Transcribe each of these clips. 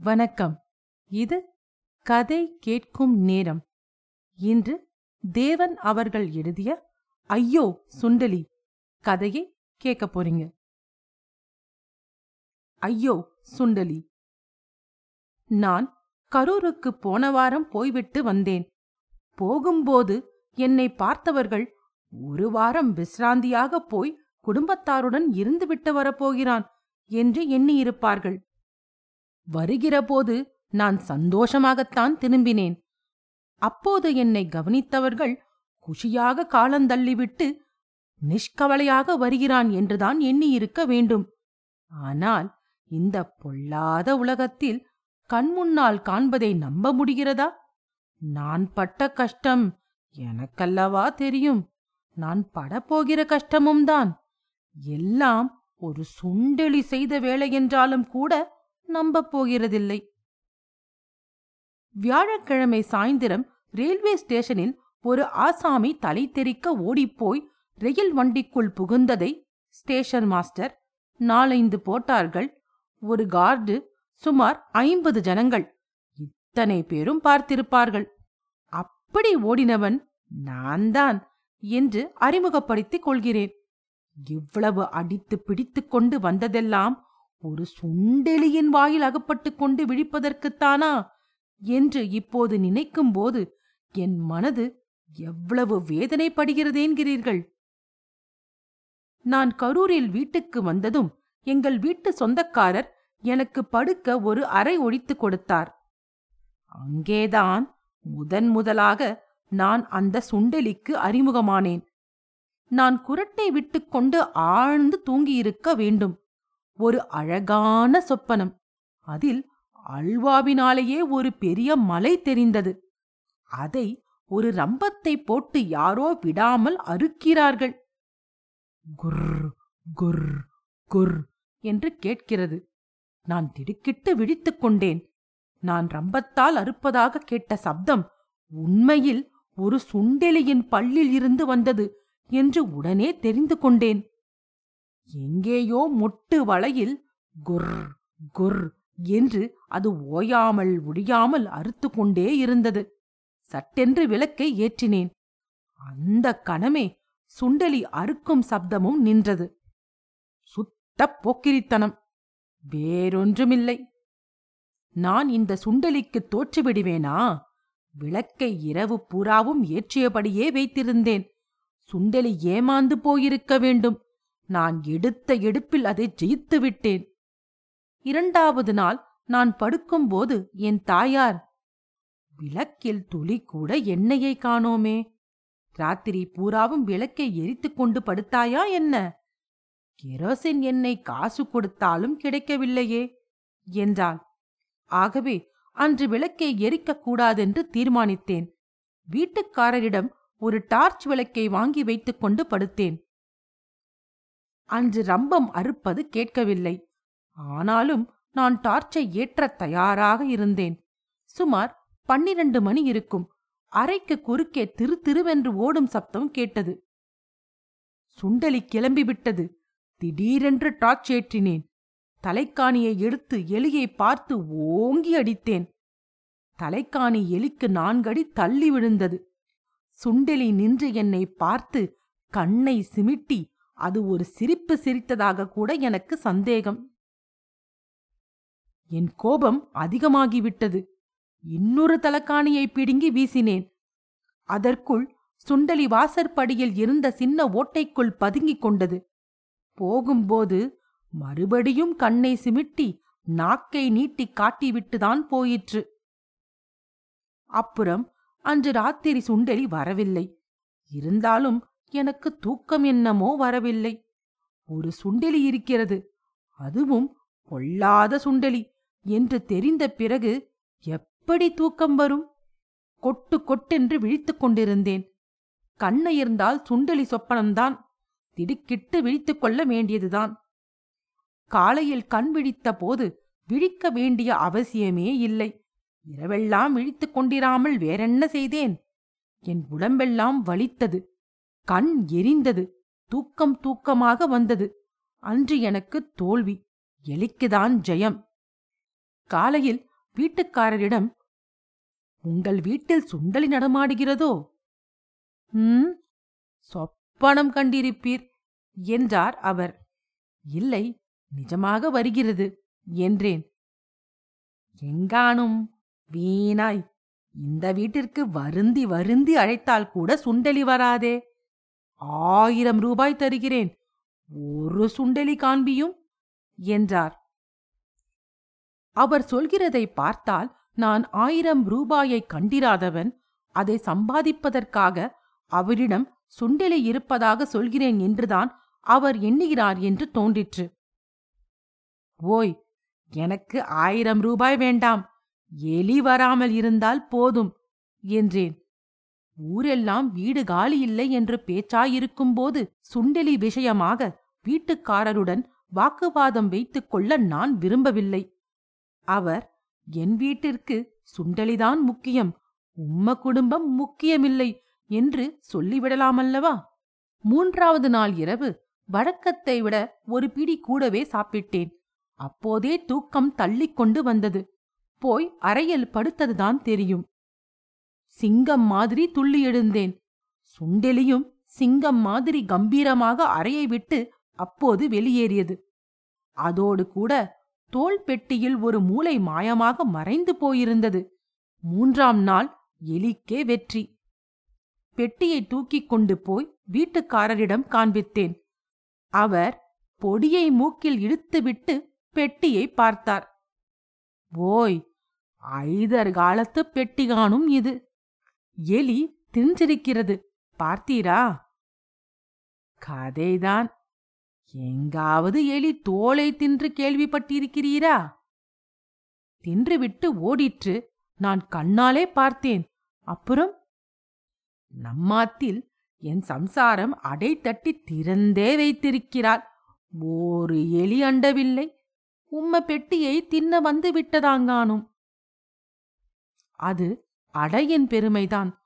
வணக்கம். இது கதை கேட்கும் நேரம். இன்று தேவன் அவர்கள் எழுதிய ஐயோ சுண்டலி கதையை கேட்க போறீங்க. ஐயோ சுண்டலி. நான் கரூருக்கு போன வாரம் போய்விட்டு வந்தேன். போகும்போது என்னை பார்த்தவர்கள் ஒரு வாரம் விசிராந்தியாக போய் குடும்பத்தாருடன் இருந்துவிட்டு வரப்போகிறான் என்று எண்ணியிருப்பார்கள். வருகிறபோது நான் சந்தோஷமாகத்தான் திரும்பினேன். அப்போது என்னை கவனித்தவர்கள் குஷியாக காலந்தள்ளிவிட்டு நிஷ்கவலையாக வருகிறான் என்றுதான் எண்ணியிருக்க வேண்டும். ஆனால் இந்த பொல்லாத உலகத்தில் கண்முன்னால் காண்பதை நம்ப முடிகிறதா? நான் பட்ட கஷ்டம் எனக்கல்லவா தெரியும். நான் படப்போகிற கஷ்டமும் தான் எல்லாம் ஒரு சுண்டெளி செய்த வேலை என்றாலும் கூட நம்பப் போகிறதில்லை வியாழக்கிழமை சாயந்திரம் ரயில்வே ஸ்டேஷனில் ஒரு ஆசாமி தலை தெறிக்க ஓடிப்போய் ரயில் வண்டிக்குள் புகுந்ததை ஸ்டேஷன் மாஸ்டர் நாலைந்து போட்டார்கள். ஒரு கார்டு சுமார் ஐம்பது ஜனங்கள். இத்தனை பேரும் பார்த்திருப்பார்கள். அப்படி ஓடினவன் நான்தான் என்று அறிமுகப்படுத்திக் கொள்கிறேன். இவ்வளவு அடித்து பிடித்துக் கொண்டு வந்ததெல்லாம் ஒரு சுண்டெலியின் வாயில் அகப்பட்டு கொண்டு விழிப்பதற்குத்தானா என்று இப்போது நினைக்கும்போது என் மனது எவ்வளவு வேதனைப்படுகிறதேன்கிறீர்கள். நான் கரூரில் வீட்டுக்கு வந்ததும் எங்கள் வீட்டு சொந்தக்காரர் எனக்கு படுக்க ஒரு அறை ஒழித்து கொடுத்தார். அங்கேதான் முதன் முதலாக நான் அந்த சுண்டெலிக்கு அறிமுகமானேன். நான் குரட்டை விட்டுக்கொண்டு ஆழ்ந்து தூங்கியிருக்க வேண்டும். ஒரு அழகான சொப்பனம். அதில் அல்வாவினாலேயே ஒரு பெரிய மலை தெரிந்தது. அதை ஒரு ரம்பத்தை போட்டு யாரோ விடாமல் அறுக்கிறார்கள். குர் குர் குர் என்று கேட்கிறது. நான் திடுக்கிட்டு விழித்துக் கொண்டேன். நான் ரம்பத்தால் அறுப்பதாக கேட்ட சப்தம் உண்மையில் ஒரு சுண்டெலியின் பல்லில் இருந்து வந்தது என்று உடனே தெரிந்து கொண்டேன். எங்கேயோ மொட்டு வளையில் குர் குர் என்று அது ஓயாமல் ஒழியாமல் அறுத்து கொண்டே இருந்தது. சட்டென்று விளக்கை ஏற்றினேன். அந்த கணமே சுண்டலி அறுக்கும் சப்தமும் நின்றது. சுத்த போக்கிரித்தனம். வேறொன்றுமில்லை. நான் இந்த சுண்டலிக்கு தோற்றுவிடுவேனா? விளக்கை இரவு பூராவும் ஏற்றியபடியே வைத்திருந்தேன். சுண்டலி ஏமாந்து போயிருக்க வேண்டும். நான் எடுத்த எடுப்பில் அதை ஜெயித்து விட்டேன். இரண்டாவது நாள் நான் படுக்கும்போது என் தாயார் விளக்கில் துளி கூட எண்ணெயை காணோமே. ராத்திரி பூராவும் விளக்கை எரித்து கொண்டு படுத்தாயா என்ன? கெரோசின் எண்ணெய் காசு கொடுத்தாலும் கிடைக்கவில்லையே என்றாள். ஆகவே அன்று விளக்கை எரிக்கக் கூடாதென்று தீர்மானித்தேன். வீட்டுக்காரரிடம் ஒரு டார்ச் விளக்கை வாங்கி வைத்துக் கொண்டு படுத்தேன். அன்று ரம்பம் அறுப்பது கேட்கவில்லை. ஆனாலும் நான் டார்ச்சை ஏற்றத் தயாராக இருந்தேன். சுமார் பன்னிரண்டு மணி இருக்கும். அறைக்கு குறுக்கே திரு திருவென்று ஓடும் சப்தம் கேட்டது. சுண்டலி கிளம்பிவிட்டது. திடீரென்று டார்ச் ஏற்றினேன். தலைக்காணியை எடுத்து எலியை பார்த்து ஓங்கி அடித்தேன். தலைக்காணி எலிக்கு நான்கடி தள்ளி விழுந்தது. சுண்டெலி நின்று என்னை பார்த்து கண்ணை சிமிட்டி அது ஒரு சிரிப்பு சிரித்ததாக கூட எனக்கு சந்தேகம். என் கோபம் அதிகமாகிவிட்டது. இன்னொரு தலக்காணியை பிடுங்கி வீசினேன். அதற்குள் சுண்டலி வாசற்படியில் இருந்த சின்ன ஓட்டைக்குள் பதுங்கிக் கொண்டது. போகும்போது மறுபடியும் கண்ணை சிமிட்டி நாக்கை நீட்டி காட்டிவிட்டுதான் போயிற்று. அப்புறம் அன்று ராத்திரி சுண்டலி வரவில்லை. இருந்தாலும் எனக்கு தூக்கம் என்னமோ வரவில்லை. ஒரு சுண்டெலி இருக்கிறது. அதுவும் பொல்லாத சுண்டெலி என்று தெரிந்த பிறகு எப்படி தூக்கம் வரும்? கொட்டு கொட்டென்று விழித்துக் கொண்டிருந்தேன். கண்ணயர்ந்தால் சுண்டெலி சொப்பனம்தான். திடுக்கிட்டு விழித்துக் கொள்ள வேண்டியதுதான். காலையில் கண் விழித்த போது விழிக்க வேண்டிய அவசியமே இல்லை. இரவெல்லாம் விழித்துக் கொண்டிராமல் வேறென்ன செய்தேன்? என் உடம்பெல்லாம் வலித்தது. கண் எரிந்தது. தூக்கம் தூக்கமாக வந்தது. அன்று எனக்கு தோல்வி. எலிக்குதான் ஜெயம். காலையில் வீட்டுக்காரரிடம் உங்கள் வீட்டில் சுண்டலி நடமாடுகிறதோ? ம் சொப்பனம் கண்டிருப்பீர் என்றார் அவர். இல்லை நிஜமாக வருகிறது என்றேன். எங்கானும் வீணாய். இந்த வீட்டிற்கு வருந்தி வருந்தி அழைத்தால் கூட சுண்டலி வராதே. ஆயிரம் ரூபாய் தருகிறேன். ஒரு சுண்டலி காண்பியும்? என்றார். அவர் சொல்கிறதை பார்த்தால் நான் ஆயிரம் ரூபாயை கண்டிராதவன் அதை சம்பாதிப்பதற்காக அவரிடம் சுண்டெலி இருப்பதாக சொல்கிறேன் என்றுதான் அவர் எண்ணுகிறார் என்று தோன்றிற்று. ஓய் எனக்கு ஆயிரம் ரூபாய் வேண்டாம். எலி வராமல் இருந்தால் போதும் என்றேன். ஊரெல்லாம் வீடு காலி இல்லை என்று பேச்சாயிருக்கும்போது சுண்டெலி விஷயமாக வீட்டுக்காரருடன் வாக்குவாதம் வைத்துக் கொள்ள நான் விரும்பவில்லை. அவர் என் வீட்டிற்கு சுண்டலிதான் முக்கியம் உம்ம குடும்பம் முக்கியமில்லை என்று சொல்லிவிடலாமல்லவா? மூன்றாவது நாள் இரவு வழக்கத்தை விட ஒரு பிடி கூடவே சாப்பிட்டேன். அப்போதே தூக்கம் தள்ளிக் கொண்டு வந்தது. போய் அறையில் படுத்ததுதான் தெரியும். சிங்கம் மாதிரி துள்ளி எழுந்தேன். சுண்டெலியும் சிங்கம் மாதிரி கம்பீரமாக அறையை விட்டு அப்போது வெளியேறியது. அதோடு கூட தோல் பெட்டியில் ஒரு மூளை மாயமாக மறைந்து போயிருந்தது. மூன்றாம் நாள் எலிக்கே வெற்றி. பெட்டியை தூக்கிக் கொண்டு போய் வீட்டுக்காரரிடம் காண்பித்தேன். அவர் பொடியை மூக்கில் இழுத்துவிட்டு பெட்டியை பார்த்தார். ஓய் ஐதர் காலத்து பெட்டிகானும் இது. எலி தின்றிருக்கிறது. பார்த்தீரா? கதைதான். எங்காவது எலி தோலை தின்று கேள்விப்பட்டிருக்கிறீரா? தின்றுவிட்டு ஓடிற்று. நான் கண்ணாலே பார்த்தேன். அப்புறம்? நம்மாத்தில் என் சம்சாரம் அடை தட்டி திறந்தே வைத்திருக்கிறாள். ஒரு எலி அண்டவில்லை. உம்ம பெட்டியை தின்ன வந்து விட்டதாங்கானும் அது அடையின் பெருமைதான்.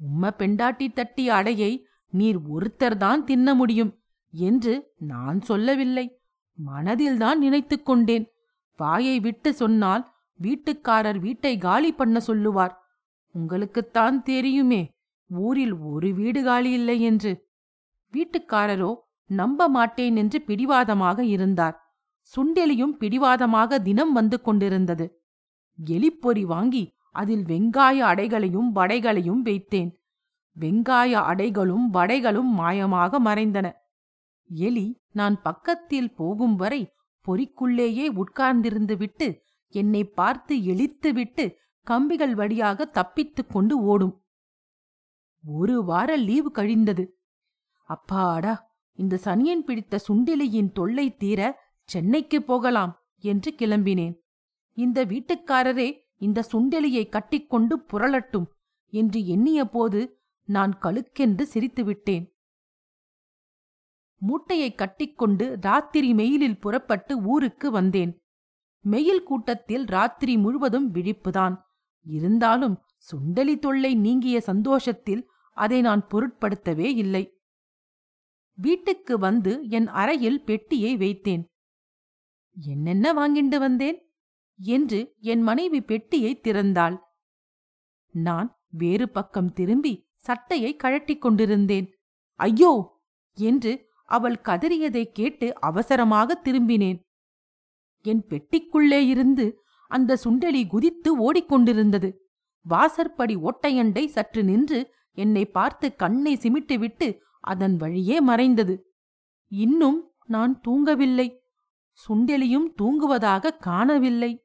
உம்ம பெண்டாட்டி தட்டிய அடையை நீர் ஒருத்தர்தான் தின்ன முடியும் என்று நான் சொல்லவில்லை. மனதில்தான் நினைத்துக் கொண்டேன். வாயை விட்டு சொன்னால் வீட்டுக்காரர் வீட்டை காலி பண்ண சொல்லுவார். உங்களுக்குத்தான் தெரியுமே ஊரில் ஒரு வீடு காலி இல்லை என்று. வீட்டுக்காரரோ நம்ப மாட்டேன் என்று பிடிவாதமாக இருந்தார். சுண்டெலியும் பிடிவாதமாக தினம் வந்து கொண்டிருந்தது. எலிப்பொறி வாங்கி அதில் வெங்காய அடைகளையும் வடைகளையும் வைத்தேன். வெங்காய அடைகளும் வடைகளும் மாயமாக மறைந்தன. எலி நான் பக்கத்தில் போகும் வரை பொறிக்குள்ளேயே உட்கார்ந்திருந்து விட்டு என்னை பார்த்து இழித்துவிட்டு கம்பிகள் வழியாக தப்பித்துக் கொண்டு ஓடும். ஒரு வார லீவு கழிந்தது. அப்பாடா இந்த சனியன் பிடித்த சுண்டிலியின் தொல்லை தீர சென்னைக்கு போகலாம் என்று கிளம்பினேன். இந்த வீட்டுக்காரரே இந்த சுண்டெலியை கட்டிக்கொண்டு புரளட்டும் என்று எண்ணிய போது நான் கழுக்கென்று சிரித்துவிட்டேன். மூட்டையை கட்டிக்கொண்டு ராத்திரி மெயிலில் புறப்பட்டு ஊருக்கு வந்தேன். மெயில் கூட்டத்தில் ராத்திரி முழுவதும் விழிப்புதான். இருந்தாலும் சுண்டலி தொல்லை நீங்கிய சந்தோஷத்தில் அதை நான் பொருட்படுத்தவே இல்லை. வீட்டுக்கு வந்து என் அறையில் பெட்டியை வைத்தேன். என்னென்ன வாங்கிண்டு வந்தேன்? என்று என் மனைவி பெட்டியை திறந்தாள். நான் வேறு பக்கம் திரும்பி சட்டையை கழட்டிக் கொண்டிருந்தேன். ஐயோ! என்று அவள் கதறியதைக் கேட்டு அவசரமாக திரும்பினேன். என் பெட்டிக்குள்ளே இருந்து அந்த சுண்டெலி குதித்து ஓடிக்கொண்டிருந்தது வாசற்படி ஒட்டையண்டை சற்று நின்று என்னை பார்த்து கண்ணை சிமிட்டுவிட்டு அதன் வழியே மறைந்தது. இன்னும் நான் தூங்கவில்லை. சுண்டெலியும் தூங்குவதாக காணவில்லை.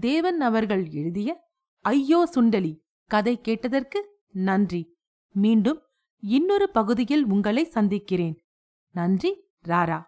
தேவன் அவர்கள் எழுதிய ஐயோ சுண்டலி கதை கேட்டதற்கு நன்றி. மீண்டும் இன்னொரு பகுதியில் உங்களை சந்திக்கிறேன். நன்றி ராரா.